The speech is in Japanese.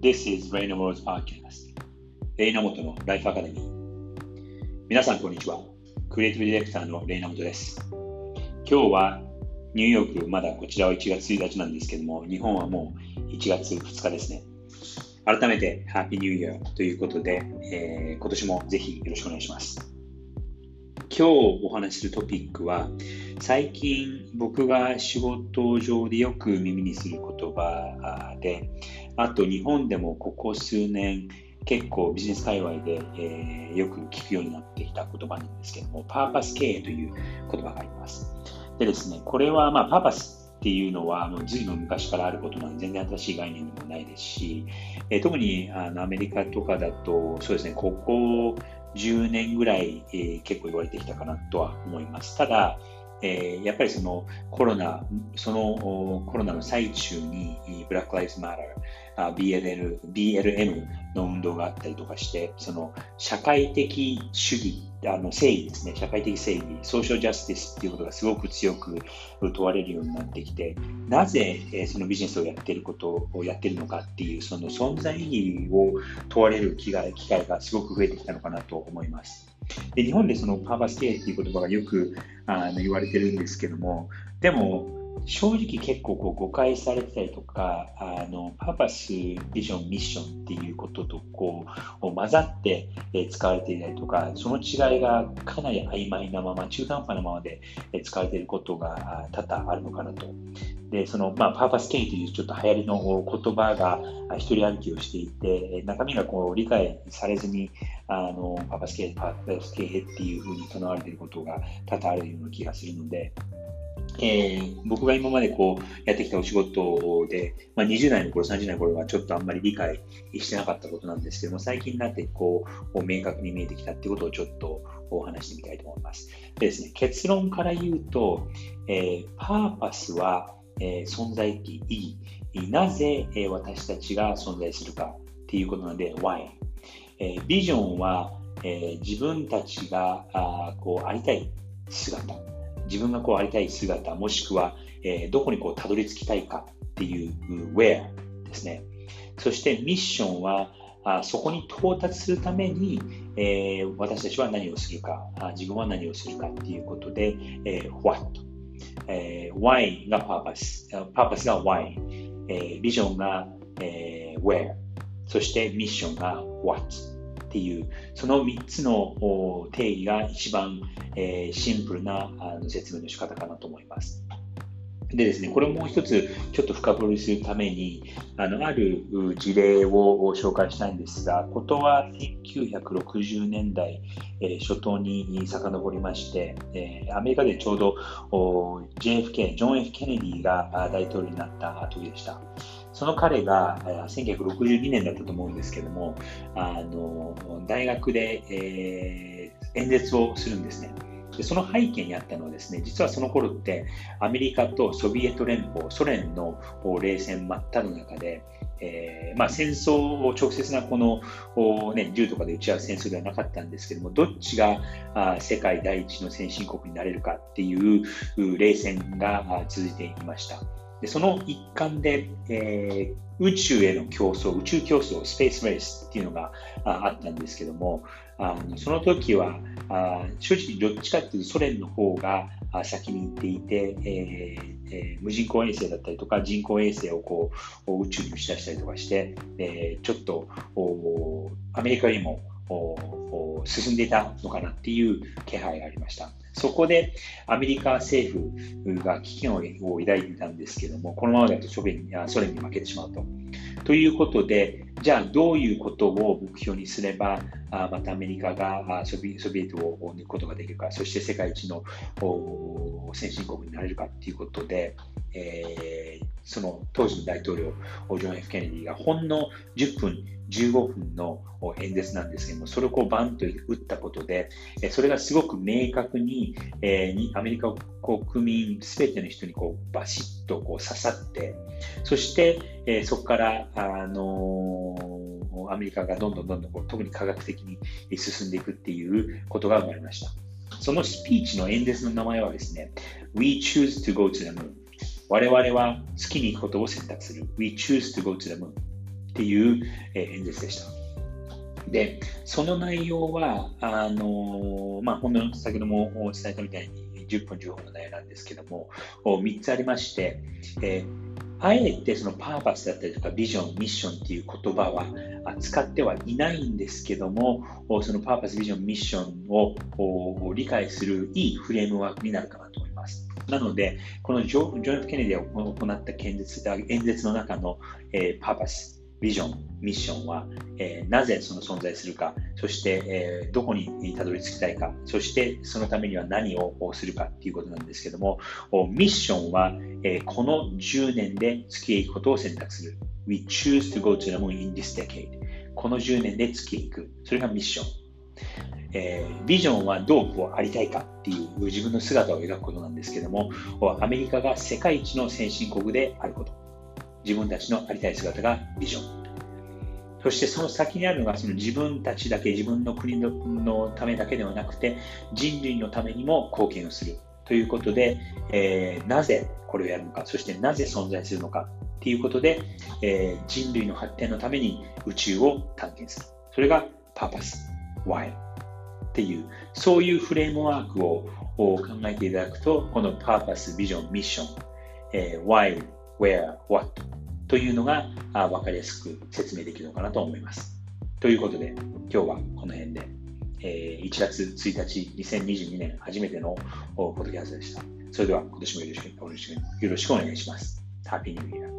This is Raina Mo's Podcast. レイナモトのライフアカデミー皆さんこんにちは。クリエイティブディレクターのレイナモトです。今日はニューヨークまだこちらは1月1日なんですけども日本はもう1月2日ですね。改めてハッピーニューイヤーということで、えー、今年もぜひよろしくお願いします。今日お話しするトピックは最近僕が仕事上でよく耳にする言葉で、あと日本でもここ数年結構ビジネス界隈で、えー、よく聞くようになってきた言葉なんですけども、パーパス経営という言葉があります。でですね、これはまあパーパスっていうのは、もう随分昔からあることなので、全然新しい概念でもないですし、え、特にあのアメリカとかだと、そうですね、ここ10年ぐらい、えー、結構言われてきたかなとは思います。ただ、えー、やっぱりそのコロナ、そのコロナの最中に、ブラック・ライズ・マター、BLL、BLM の運動があったりとかして、その社会的主義、あの正義ですね、社会的正義、ソーシャルジャスティスっていうことがすごく強く問われるようになってきて、なぜ、え、そのビジネスをやってることをやってるのかっていう、その存在意義を問われる機会機会がすごく増えてきたのかなと思います。で日本でそのパーパス経営っていう言葉がよくあの言われてるんですけども、でも正直結構こう誤解されてたりとか、あのパーパス、ビジョン、ミッションっていうこととこう混ざって使われていたりとか、その違いがかなり曖昧なまま、中途半端なままで使われていることが多々あるのかなと。で、その、まあ、パーパス経営というちょっと流行りの言葉が一人歩きをしていて、中身がこう理解されずに、あの、パーパス経営、パーパス経営っていうふうに唱われていることが多々あるような気がするので、えー、僕が今までこうやってきたお仕事で、まあ、20代の頃、30代の頃はちょっとあんまり理解してなかったことなんですけども、最近になってこう明確に見えてきたっていうことをちょっとお話してみたいと思います。でですね、結論から言うと、えー、パーパスは、えー、存在意義、なぜ、え、私たちが存在するかっていうことなので、why。え、ビジョンは、え、自分たちがあこうありたい姿。自分がこうありたい姿、もしくは、えー、どこにこうたどり着きたいかっていう where ですね。そしてミッションは、あそこに到達するために、えー、私たちは何をするかあ、自分は何をするかっていうことで、えー、what、えー、why が purpose、purpose が why、えー、ビジョンが、えー、where、そしてミッションが what っていう、その3つの定義が一番、え、シンプルな説明の仕方かなと思います。でですね、これもう一つちょっと深掘りするために、あの、ある事例を紹介したいんですが、ことは1960年代、え、初頭に遡りまして、え、アメリカでちょうど JFK、ジョン・ F・ ケネディが大統領になった時でした。その彼が1962年だったと思うんですけども、あの大学で、えー、演説をするんですね。でその背景にあったのはですね、実はその頃ってアメリカとソビエト連邦、ソ連の冷戦真っ只中で、えーまあ、戦争を直接なこの、ね、銃とかで撃ち合う戦争ではなかったんですけども、どっちがあ世界第一の先進国になれるかっていう冷戦が続いていました。でその一環で、えー、宇宙への競争、宇宙競争、スペースレースっていうのがあったんですけども、あのその時はあ正直どっちかっていうとソ連の方が先に行っていて、えーえー、無人航衛星だったりとか人工衛星をこう宇宙に打ち出したりとかして、えー、ちょっとアメリカよりも進んでいたのかなっていう気配がありました。そこでアメリカ政府が危機を抱いていたんですけども、このままだとソ連にソ連に負けてしまうと。ということで、じゃあどういうことを目標にすれば、またアメリカがソビソビエトを抜くことができるか、そして世界一の先進国になれるかということで、えー、その当時の大統領、ジョン・ F・ ケネディがほんの10分、15分の演説なんですけども、それをこうバンと打ったことで、それがすごく明確に、えー、アメリカ国民すべての人にこうバシッとこう刺さって、そして、えー、そこから、あのー、アメリカがどんどんどんどんこう特に科学的に進んでいくっていうことが生まれました。そのスピーチの演説の名前はですね、We choose to go to the moon 我々は月に行くことを選択する。We choose to go to the moon っていう、演説でした。で、その内容は、あのまあ、ほんの先ほども伝えたみたいに10分15分の内容なんですけども、3つありまして、えーあえてそのパーパスだったりとかビジョン、ミッションっていう言葉は使ってはいないんですけども、そのパーパス、ビジョン、ミッションを理解するいいフレームワークになるかなと思います。なので、このジョジョン・フ・ケネディが行った演説演説の中の、えーパーパス、ビジョン、ミッションは、えーなぜその存在するか、そして、えーどこにたどり着きたいか、そしてそのためには何をするかっていうことなんですけども、ミッションは、えーこの10年で月へ行くことを選択する。We choose to go to the moon in this decade. この10年で月へ行く。それがミッション。えービジョンはどうこうありたいかっていう自分の姿を描くことなんですけども、アメリカが世界一の先進国であること。自分たちのありたい姿がビジョン。そしてその先にあるのがその自分たちだけ、自分の国のためだけではなくて、人類のためにも貢献をするということで、えーなぜこれをやるのか、そしてなぜ存在するのかっていうことで、えー人類の発展のために宇宙を探検する。それがパーパス、why っていう、そういうフレームワークをを考えていただくと、このパーパス、ビジョン、ミッション、えー why, where, what というのが分かりやすく説明できるのかなと思います。ということで、今日はこの辺で、えー1月1日、2022年初めてのおポッドキャストでした。それでは今年もよろしくよろしくよろしくお願いします。Happy New Year!